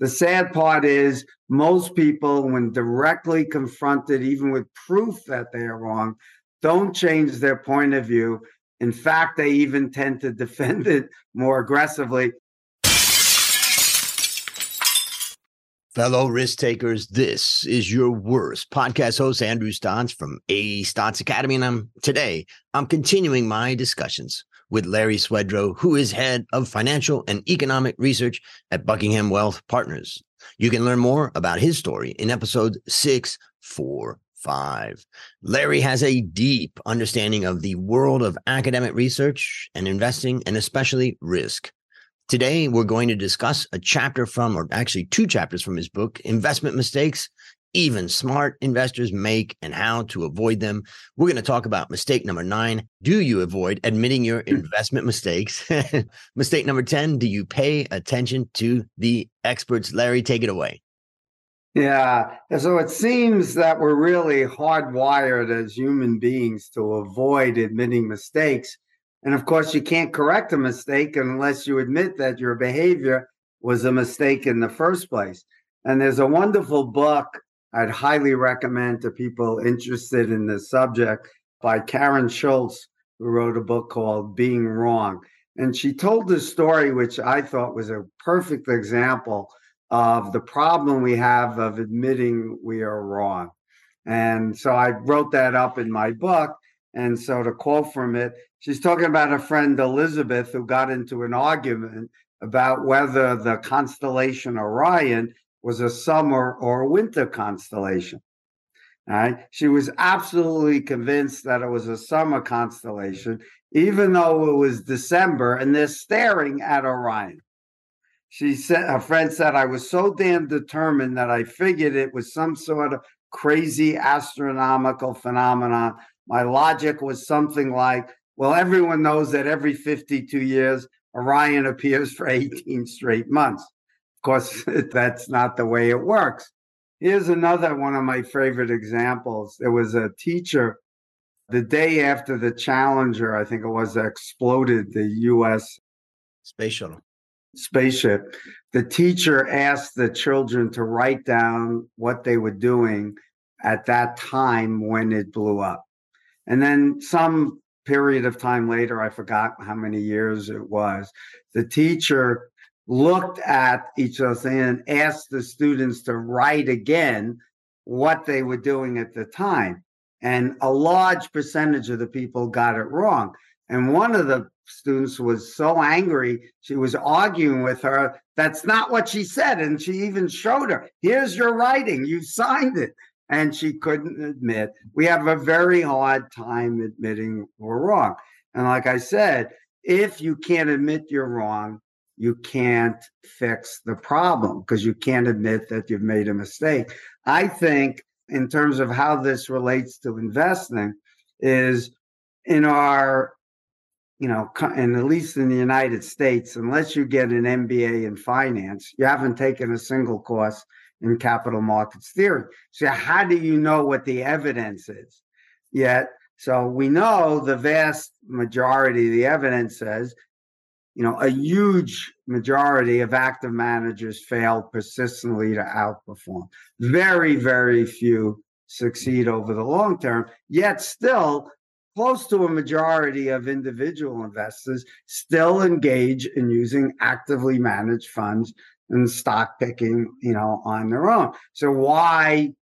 The sad part is most people, when directly confronted, even with proof that they are wrong, don't change their point of view. In fact, they even tend to defend it more aggressively. Fellow risk takers, this is your worst podcast host, Andrew Stotz from A Stotz Academy. And I'm today, I'm continuing my discussions with Larry Swedroe, who is head of financial and economic research at Buckingham Wealth Partners. You can learn more about his story in episode 645. Larry has a deep understanding of the world of academic research and investing, and especially risk. Today, we're going to discuss a chapter from, or actually two chapters from his book, Investment Mistakes even smart investors make and how to avoid them. We're going to talk about mistake number nine. Do you avoid admitting your hmm. investment mistakes? mistake number 10. Do you pay attention to the experts? Larry, take it away. Yeah. So it seems that we're really hardwired as human beings to avoid admitting mistakes. And of course, you can't correct a mistake unless you admit that your behavior was a mistake in the first place. And there's a wonderful book I'd highly recommend to people interested in this subject by Karen Schulz, who wrote a book called Being Wrong. And she told this story, which I thought was a perfect example of the problem we have of admitting we are wrong. And so I wrote that up in my book. And so to quote from it, she's talking about a friend, Elizabeth, who got into an argument about whether the constellation Orion was a summer or a winter constellation. Right? She was absolutely convinced that it was a summer constellation, even though it was December and they're staring at Orion. She said, her friend said, I was so damn determined that I figured it was some sort of crazy astronomical phenomenon. My logic was something like, well, everyone knows that every 52 years, Orion appears for 18 straight months. Course, that's not the way it works. Here's another one of my favorite examples. There was a teacher the day after the Challenger, I think it was, exploded the US space shuttle spaceship. The teacher asked the children to write down what they were doing at that time when it blew up. And then some period of time later, I forgot how many years it was, the teacher looked at each other and asked the students to write again what they were doing at the time. And a large percentage of the people got it wrong. And one of the students was so angry, she was arguing with her. That's not what she said. And she even showed her, here's your writing, you signed it. And she couldn't admit. We have a very hard time admitting we're wrong. And like I said, if you can't admit you're wrong, you can't fix the problem because you can't admit that you've made a mistake. I think, in terms of how this relates to investing, is in our, you know, and at least in the United States, unless you get an MBA in finance, you haven't taken a single course in capital markets theory. So, how do you know what the evidence is? Yet, so we know the vast majority of the evidence says you know, a huge majority of active managers fail persistently to outperform. Very, very few succeed over the long term, yet still close to a majority of individual investors still engage in using actively managed funds and stock picking, you know, on their own. So why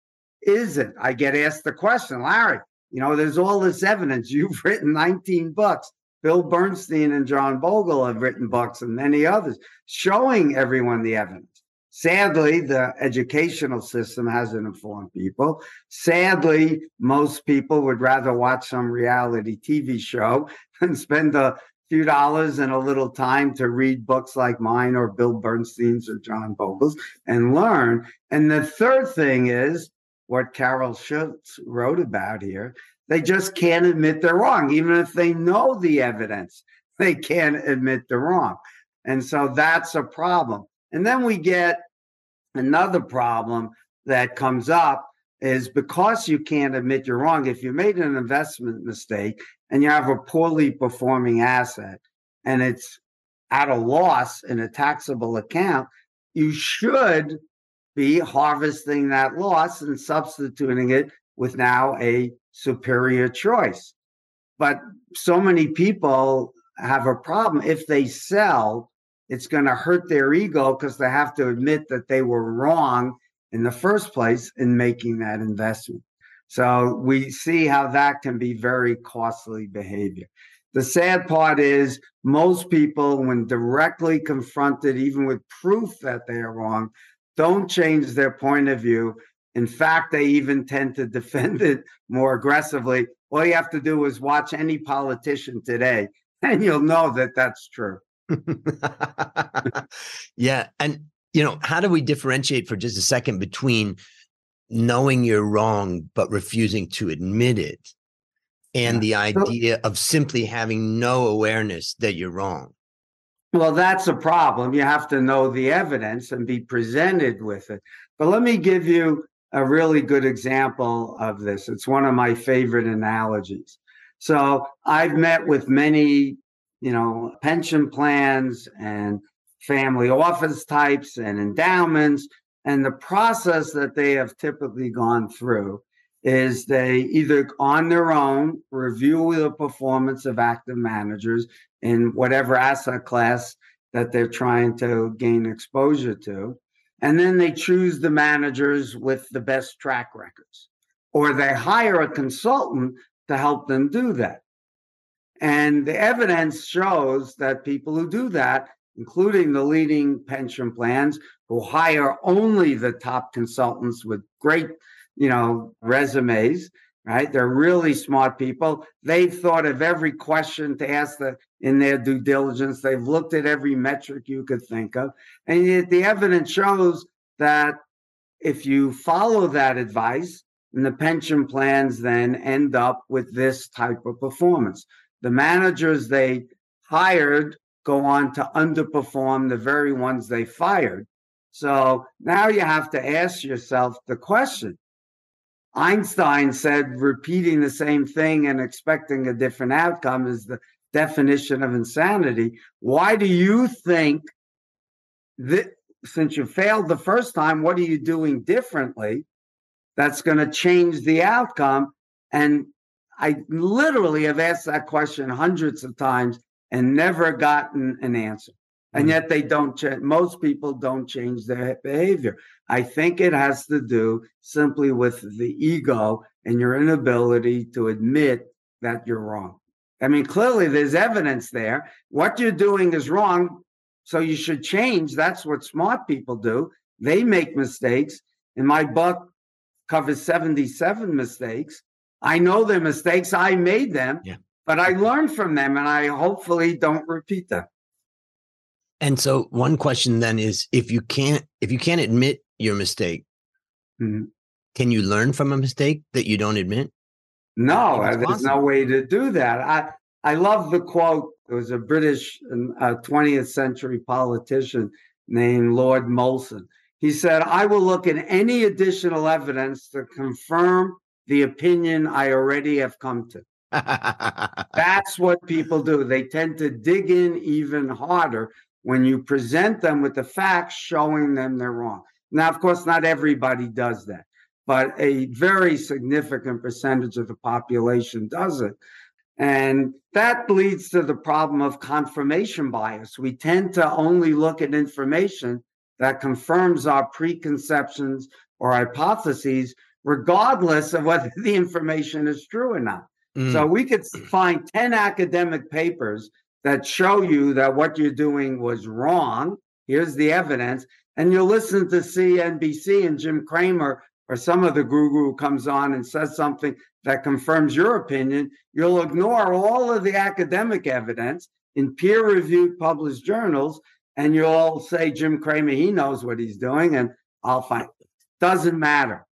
is it? I get asked the question, Larry, you know, there's all this evidence. You've written 19 books. Bill Bernstein and John Bogle have written books and many others showing everyone the evidence. Sadly, the educational system hasn't informed people. Sadly, most people would rather watch some reality TV show than spend a few dollars and a little time to read books like mine or Bill Bernstein's or John Bogle's and learn. And the third thing is what Carol Schulz wrote about here they just can't admit they're wrong. Even if they know the evidence, they can't admit they're wrong. And so that's a problem. And then we get another problem that comes up is because you can't admit you're wrong, if you made an investment mistake and you have a poorly performing asset and it's at a loss in a taxable account, you should be harvesting that loss and substituting it with now a superior choice. But so many people have a problem. If they sell, it's going to hurt their ego because they have to admit that they were wrong in the first place in making that investment. So we see how that can be very costly behavior. The sad part is most people, when directly confronted, even with proof that they are wrong, don't change their point of view. In fact, they even tend to defend it more aggressively. All you have to do is watch any politician today, and you'll know that that's true. yeah. And, you know, how do we differentiate for just a second between knowing you're wrong, but refusing to admit it and the idea of simply having no awareness that you're wrong? Well, that's a problem. You have to know the evidence and be presented with it. But let me give you a really good example of this. It's one of my favorite analogies. So I've met with many you know, pension plans and family office types and endowments. And the process that they have typically gone through is they either on their own review the performance of active managers in whatever asset class that they're trying to gain exposure to. And then they choose the managers with the best track records, or they hire a consultant to help them do that. And the evidence shows that people who do that, including the leading pension plans who hire only the top consultants with great, you know, resumes, right? They're really smart people. They've thought of every question to ask the, in their due diligence. They've looked at every metric you could think of. And yet the evidence shows that if you follow that advice, and the pension plans then end up with this type of performance the managers they hired go on to underperform the very ones they fired. So now you have to ask yourself the question. Einstein said repeating the same thing and expecting a different outcome is the definition of insanity. Why do you think that since you failed the first time, what are you doing differently that's going to change the outcome? And I literally have asked that question hundreds of times and never gotten an answer. And hmm. yet they don't change. Most people don't change their behavior. I think it has to do simply with the ego and your inability to admit that you're wrong. I mean, clearly there's evidence there. What you're doing is wrong. So you should change. That's what smart people do. They make mistakes. And my book covers 77 mistakes. I know their mistakes. I made them, yeah. but I learned from them and I hopefully don't repeat them. And so one question then is if you can't if you can't admit your mistake, mm-hmm. can you learn from a mistake that you don't admit? No, uh, there's no way to do that. I I love the quote. It was a British uh, 20th century politician named Lord Molson. He said, I will look at any additional evidence to confirm the opinion I already have come to. That's what people do. They tend to dig in even harder when you present them with the facts showing them they're wrong. Now, of course, not everybody does that, but a very significant percentage of the population does it. And that leads to the problem of confirmation bias. We tend to only look at information that confirms our preconceptions or hypotheses regardless of whether the information is true or not. Mm. So we could find 10 academic papers that show you that what you're doing was wrong. Here's the evidence. And you'll listen to CNBC and Jim Cramer or some of the guru comes on and says something that confirms your opinion. You'll ignore all of the academic evidence in peer reviewed published journals. And you'll say, Jim Cramer, he knows what he's doing. And I'll find it. doesn't matter.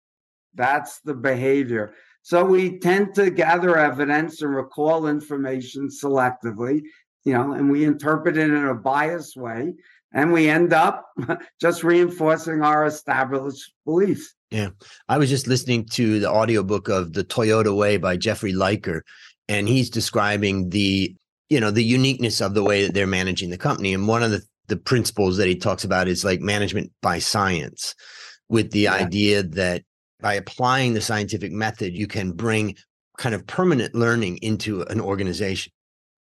That's the behavior. So we tend to gather evidence and recall information selectively, you know, and we interpret it in a biased way. And we end up just reinforcing our established beliefs. Yeah. I was just listening to the audiobook of The Toyota Way by Jeffrey Liker, and he's describing the, you know, the uniqueness of the way that they're managing the company. And one of the the principles that he talks about is like management by science, with the yeah. idea that by applying the scientific method, you can bring kind of permanent learning into an organization.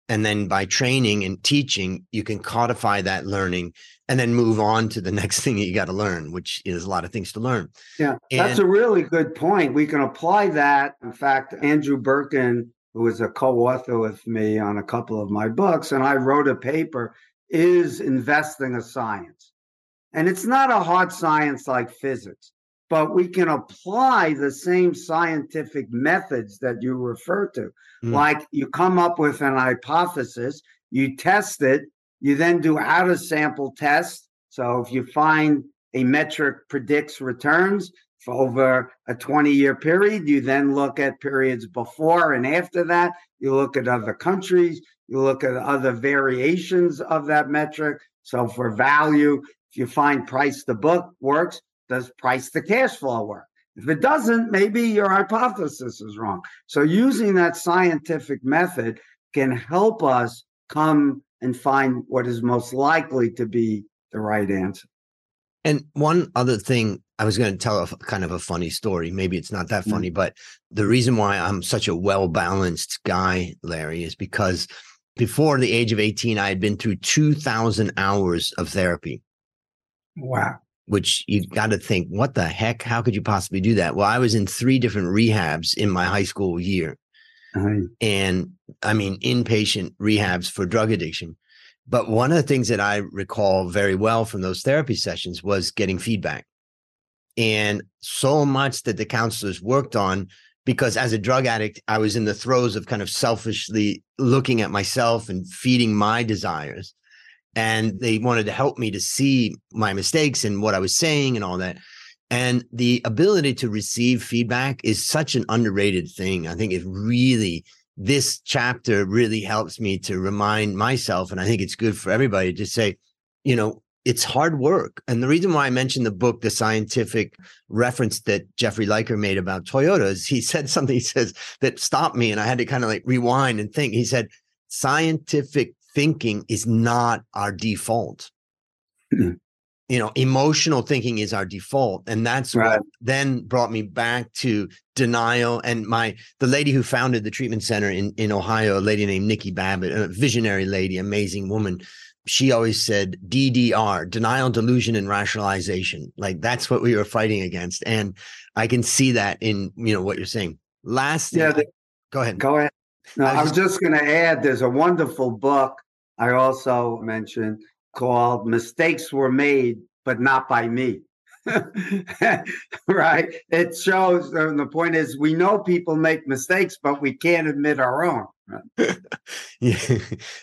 And then by training and teaching, you can codify that learning and then move on to the next thing that you got to learn, which is a lot of things to learn. Yeah, and, that's a really good point. We can apply that. In fact, Andrew Berkin, who was a co author with me on a couple of my books, and I wrote a paper, is investing a science. And it's not a hard science like physics but we can apply the same scientific methods that you refer to. Mm. Like you come up with an hypothesis, you test it, you then do out of sample tests. So if you find a metric predicts returns for over a 20 year period, you then look at periods before and after that. You look at other countries, you look at other variations of that metric. So for value, if you find price to book works, does price to cash flow work? If it doesn't, maybe your hypothesis is wrong. So using that scientific method can help us come and find what is most likely to be the right answer. And one other thing, I was going to tell a kind of a funny story. Maybe it's not that mm. funny, mm-hmm. but the reason why I'm such a well balanced guy, Larry, is because before the age of 18, I had been through 2,000 hours of therapy. Wow which you got to think, what the heck? How could you possibly do that? Well, I was in three different rehabs in my high school year. Uh-huh. And I mean, inpatient rehabs for drug addiction. But one of the things that I recall very well from those therapy sessions was getting feedback. And so much that the counselors worked on because as a drug addict, I was in the throes of kind of selfishly looking at myself and feeding my desires and they wanted to help me to see my mistakes and what I was saying and all that. And the ability to receive feedback is such an underrated thing. I think it really, this chapter really helps me to remind myself, and I think it's good for everybody to say, you know, it's hard work. And the reason why I mentioned the book, the scientific reference that Jeffrey Liker made about Toyota is he said something he says that stopped me. And I had to kind of like rewind and think. He said, scientific thinking is not our default. Mm-hmm. You know, emotional thinking is our default. And that's right. what then brought me back to denial. And my the lady who founded the treatment center in, in Ohio, a lady named Nikki Babbitt, a visionary lady, amazing woman. She always said DDR, denial, delusion, and rationalization. Like that's what we were fighting against. And I can see that in you know what you're saying. Last yeah, the, go ahead. Go ahead. No, I was, I was just going to add. There's a wonderful book I also mentioned called Mistakes Were Made, but Not by Me. right? It shows, and the point is, we know people make mistakes, but we can't admit our own. yeah.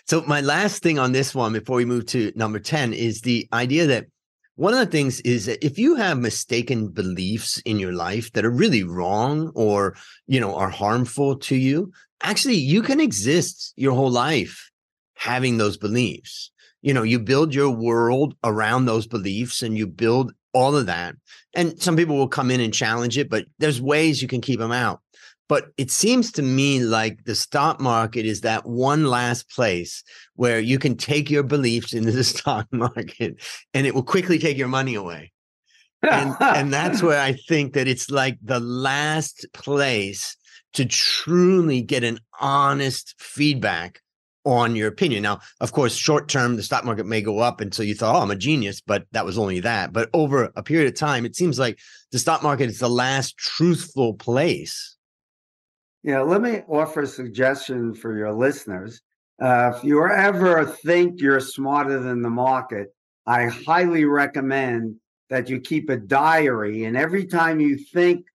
So, my last thing on this one before we move to number 10 is the idea that one of the things is that if you have mistaken beliefs in your life that are really wrong or, you know, are harmful to you, actually, you can exist your whole life having those beliefs. You know, you build your world around those beliefs and you build all of that. And some people will come in and challenge it, but there's ways you can keep them out. But it seems to me like the stock market is that one last place where you can take your beliefs into the stock market and it will quickly take your money away. and, and that's where I think that it's like the last place to truly get an honest feedback on your opinion. Now, of course, short term, the stock market may go up until you thought, oh, I'm a genius, but that was only that. But over a period of time, it seems like the stock market is the last truthful place. Yeah, let me offer a suggestion for your listeners. Uh, if you ever think you're smarter than the market, I highly recommend that you keep a diary. And every time you think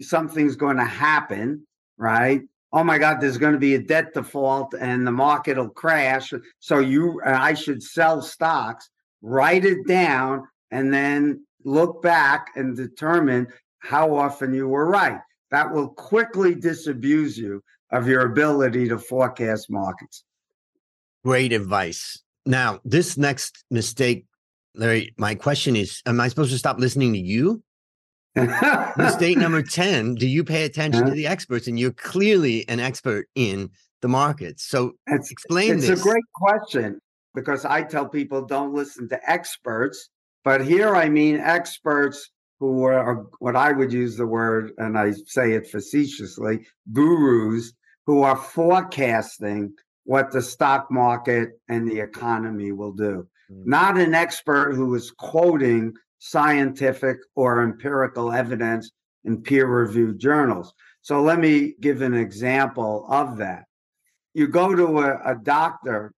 something's going to happen, right? Oh my God, there's going to be a debt default and the market will crash. So you, uh, I should sell stocks, write it down, and then look back and determine how often you were right. That will quickly disabuse you of your ability to forecast markets. Great advice. Now, this next mistake, Larry, my question is Am I supposed to stop listening to you? Mistake number 10 Do you pay attention uh-huh. to the experts? And you're clearly an expert in the markets. So it's, explain this. it's this. a great question. because I tell people don't listen to experts, but here I mean experts who are what I would use the word, and I say it facetiously, gurus who are forecasting what the stock market and the economy will do. Mm. Not an expert who is quoting scientific or empirical evidence in peer reviewed journals. So let me give an example of that. You go to a, a doctor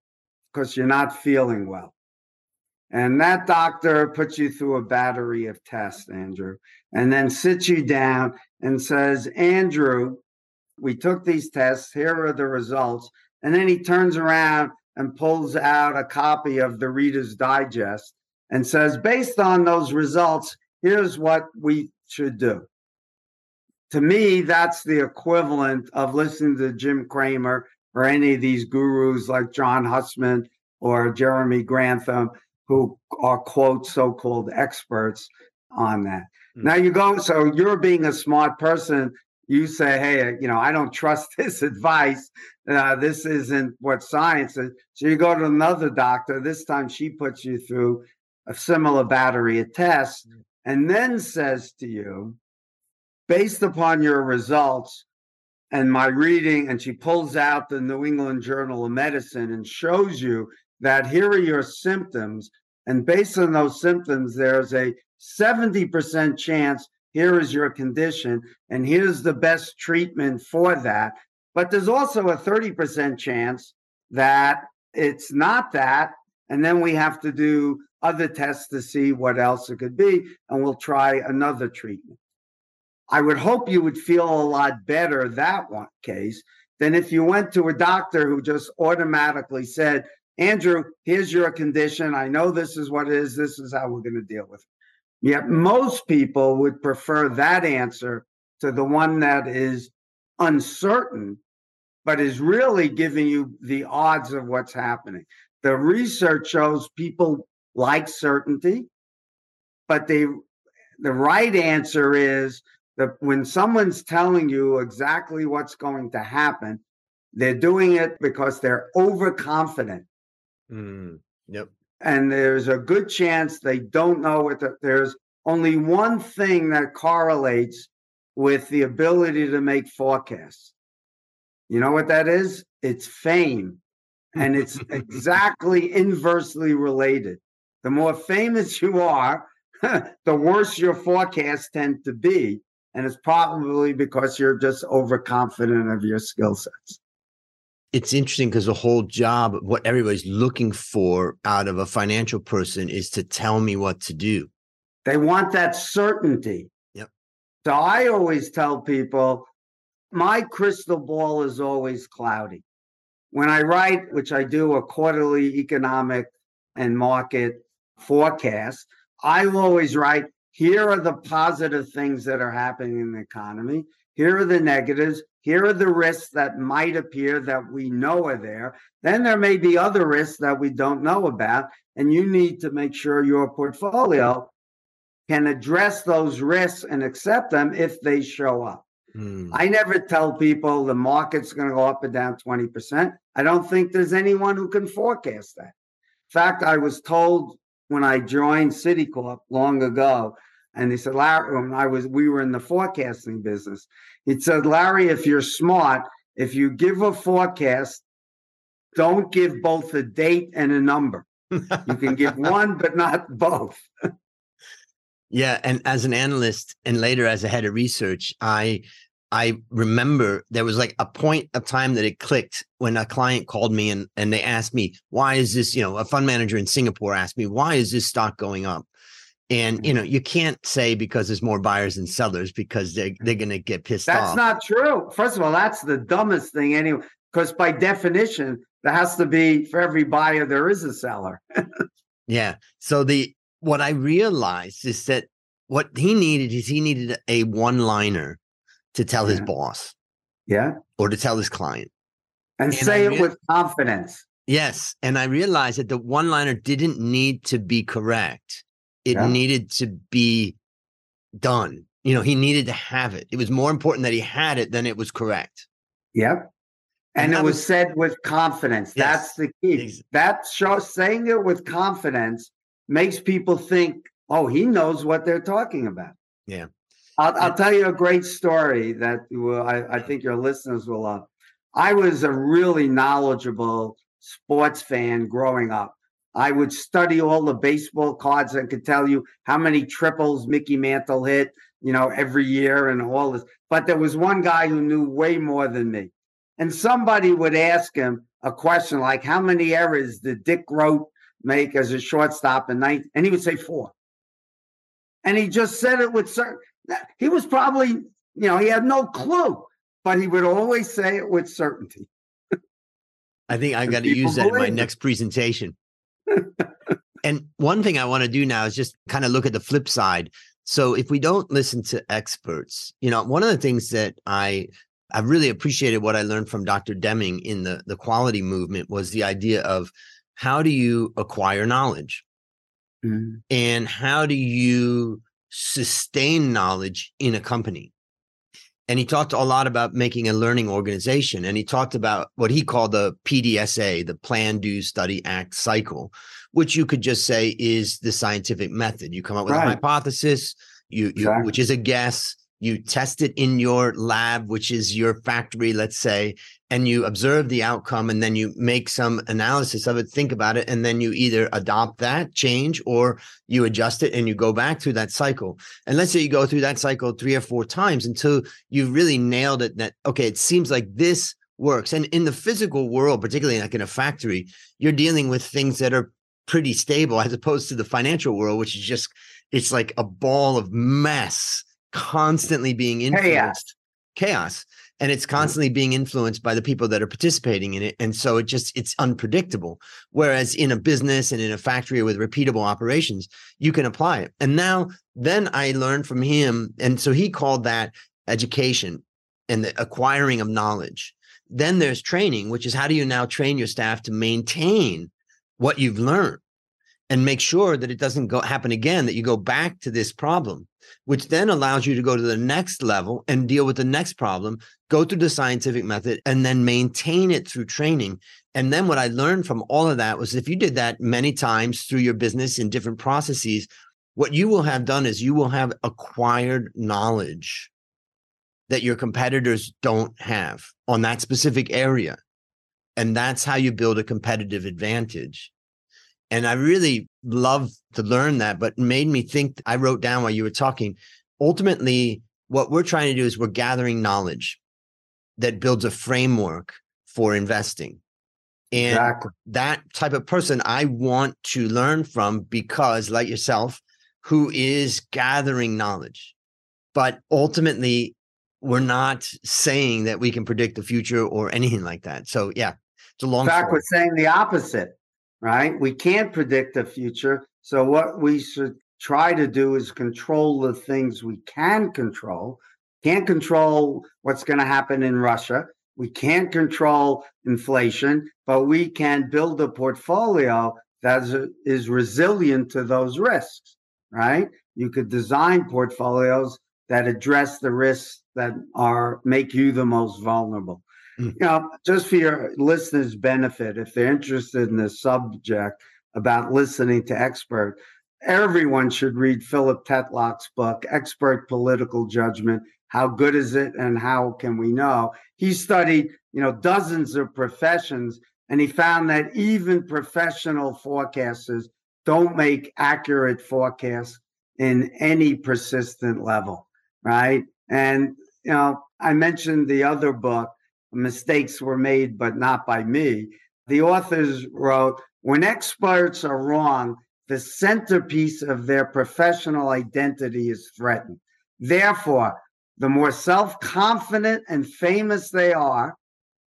because you're not feeling well. And that doctor puts you through a battery of tests, Andrew, and then sits you down and says, Andrew, we took these tests. Here are the results. And then he turns around and pulls out a copy of the Reader's Digest and says, based on those results, here's what we should do. To me, that's the equivalent of listening to Jim Cramer or any of these gurus like John Hussman or Jeremy Grantham who are quote so-called experts on that. Mm-hmm. Now you go, so you're being a smart person. You say, hey, you know, I don't trust this advice. Uh, this isn't what science is. So you go to another doctor. This time she puts you through a similar battery of tests mm-hmm. and then says to you, based upon your results and my reading, and she pulls out the New England Journal of Medicine and shows you that here are your symptoms. And based on those symptoms, there's a 70% chance here is your condition, and here's the best treatment for that. But there's also a 30% chance that it's not that. And then we have to do other tests to see what else it could be, and we'll try another treatment. I would hope you would feel a lot better that one case than if you went to a doctor who just automatically said, Andrew, here's your condition. I know this is what it is. This is how we're going to deal with it. Yet most people would prefer that answer to the one that is uncertain, but is really giving you the odds of what's happening. The research shows people like certainty, but they the right answer is that when someone's telling you exactly what's going to happen, they're doing it because they're overconfident Mm, yep. And there's a good chance they don't know what the, there's only one thing that correlates with the ability to make forecasts. You know what that is? It's fame. And it's exactly inversely related. The more famous you are, the worse your forecasts tend to be. And it's probably because you're just overconfident of your skill sets it's interesting because the whole job, what everybody's looking for out of a financial person is to tell me what to do. They want that certainty. Yep. So I always tell people my crystal ball is always cloudy. When I write, which I do a quarterly economic and market forecast, I always write here are the positive things that are happening in the economy. Here are the negatives. Here are the risks that might appear that we know are there. Then there may be other risks that we don't know about. And you need to make sure your portfolio can address those risks and accept them if they show up. Mm. I never tell people the market's going to go up and down 20%. I don't think there's anyone who can forecast that. In fact, I was told when I joined Citicorp long ago and he said, Larry, when I was, we were in the forecasting business. He said, Larry, if you're smart, if you give a forecast, don't give both a date and a number. you can give one, but not both. yeah. And as an analyst and later as a head of research, I, I remember there was like a point of time that it clicked when a client called me and, and they asked me, why is this, you know, a fund manager in Singapore asked me, why is this stock going up? And you mm-hmm. know, you can't say because there's more buyers than sellers because they they're gonna get pissed that's off. That's not true. First of all, that's the dumbest thing anyway. Because by definition, there has to be for every buyer there is a seller. yeah. So the what I realized is that what he needed is he needed a one-liner to tell yeah. his boss. Yeah. Or to tell his client. And, and say it with confidence. Yes. And I realized that the one liner didn't need to be correct it yeah. needed to be done. You know, he needed to have it. It was more important that he had it than it was correct. Yep. And, And it was was- said with confidence. Yes. That's the key. Ex- That show saying it with confidence makes people think, oh, he knows what they're talking about. Yeah. I'll, I'll tell you a great story that will, I, I think your listeners will love. I was a really knowledgeable sports fan growing up. I would study all the baseball cards and could tell you how many triples Mickey Mantle hit, you know, every year and all this. But there was one guy who knew way more than me. And somebody would ask him a question like, How many errors did Dick Groat make as a shortstop in nine? And he would say four. And he just said it with certain, he was probably, you know, he had no clue, but he would always say it with certainty. I think I got to use that in my it. next presentation. and one thing I want to do now is just kind of look at the flip side. So if we don't listen to experts, you know, one of the things that I I really appreciated what I learned from Dr. Deming in the the quality movement was the idea of how do you acquire knowledge mm. and how do you sustain knowledge in a company? And he talked a lot about making a learning organization. And he talked about what he called the PDSA, the Plan, Do, Study, Act cycle, which you could just say is the scientific method. You come up with a hypothesis, you, you Exactly. which is a guess, you test it in your lab, which is your factory, let's say, and you observe the outcome and then you make some analysis of it, think about it, and then you either adopt that change or you adjust it and you go back through that cycle. And let's say you go through that cycle three or four times until you really nailed it that, okay, it seems like this works. And in the physical world, particularly like in a factory, you're dealing with things that are pretty stable as opposed to the financial world, which is just, it's like a ball of mess constantly being influenced. Chaos. And it's mm. constantly being influenced by the people that are participating in it. And so it just it's unpredictable. Whereas in a business and in a factory with repeatable operations you can apply it. And now then i learned from him and so he called that education and the acquiring of knowledge. Then there's training which is how do you now train your staff to maintain what you've learned and make sure that it doesn't go happen again that you go back to this problem which then allows you to go to the next level and deal with the next problem, go through the scientific method, and then maintain it through training. And then what I learned from all of that was if you did that many times through your business in different processes, what you will have done is you will have acquired knowledge that your competitors don't have on that specific area. And that's how you build a competitive advantage. And I really love to learn that, but made me think. I wrote down while you were talking. Ultimately, what we're trying to do is we're gathering knowledge that builds a framework for investing. And Exactly. that type of person I want to learn from because, like yourself, who is gathering knowledge. But ultimately, we're not saying that we can predict the future or anything like that. So, yeah, it's a long In fact, story. we're saying the opposite, right? We can't predict the future. So what we should try to do is control the things we can control. Can't control what's going to happen in Russia. We can't control inflation, but we can build a portfolio that is, resilient to those risks, right? You could design portfolios that address the risks that are make you the most vulnerable. Mm. You know, just for your listeners' benefit, if they're interested in this subject about listening to expert, everyone should read Philip Tetlock's book, Expert Political Judgment. How good is it and how can we know? He studied, you know, dozens of professions and he found that even professional forecasters don't make accurate forecasts in any persistent level, right? And you know, I mentioned the other book, Mistakes Were Made, but Not by Me. The authors wrote, when experts are wrong, the centerpiece of their professional identity is threatened. Therefore, the more self confident and famous they are,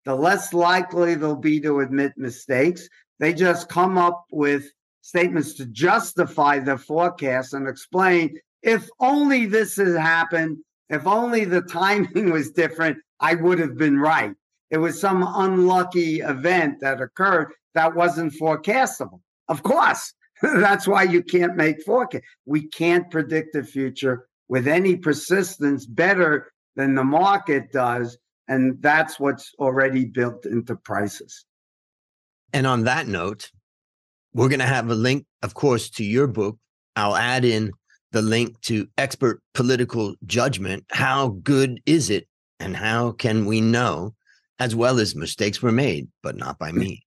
the less likely they'll be to admit mistakes. They just come up with statements to justify their forecast and explain if only this had happened, if only the timing was different, I would have been right. It was some unlucky event that occurred that wasn't forecastable. Of course, that's why you can't make forecast. We can't predict the future with any persistence better than the market does And that's what's already built into prices. And on that note, we're going to have a link, of course, to your book. I'll add in the link to expert political judgment. How good is it? And how can we know, as well as mistakes were made, but not by mm. me?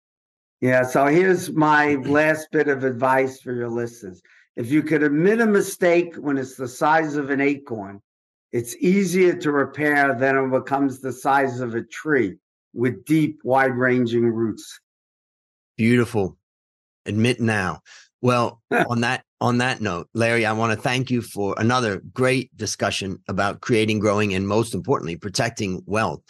Yeah. So here's my last bit of advice for your listeners. If you could admit a mistake when it's the size of an acorn, it's easier to repair than it becomes the size of a tree with deep, wide ranging roots. Beautiful. Admit now. Well, on that on that note, Larry, I want to thank you for another great discussion about creating, growing, and most importantly, protecting wealth.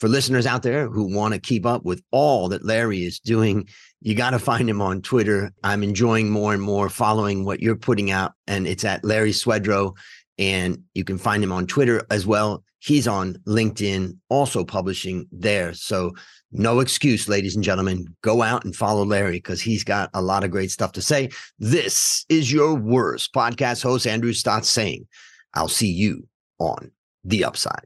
For listeners out there who want to keep up with all that Larry is doing, you got to find him on Twitter. I'm enjoying more and more following what you're putting out, and it's at Larry Swedroe. And you can find him on Twitter as well. He's on LinkedIn, also publishing there. So no excuse, ladies and gentlemen. Go out and follow Larry because he's got a lot of great stuff to say. This is your worst podcast host, Andrew Stotz, saying, I'll see you on the upside.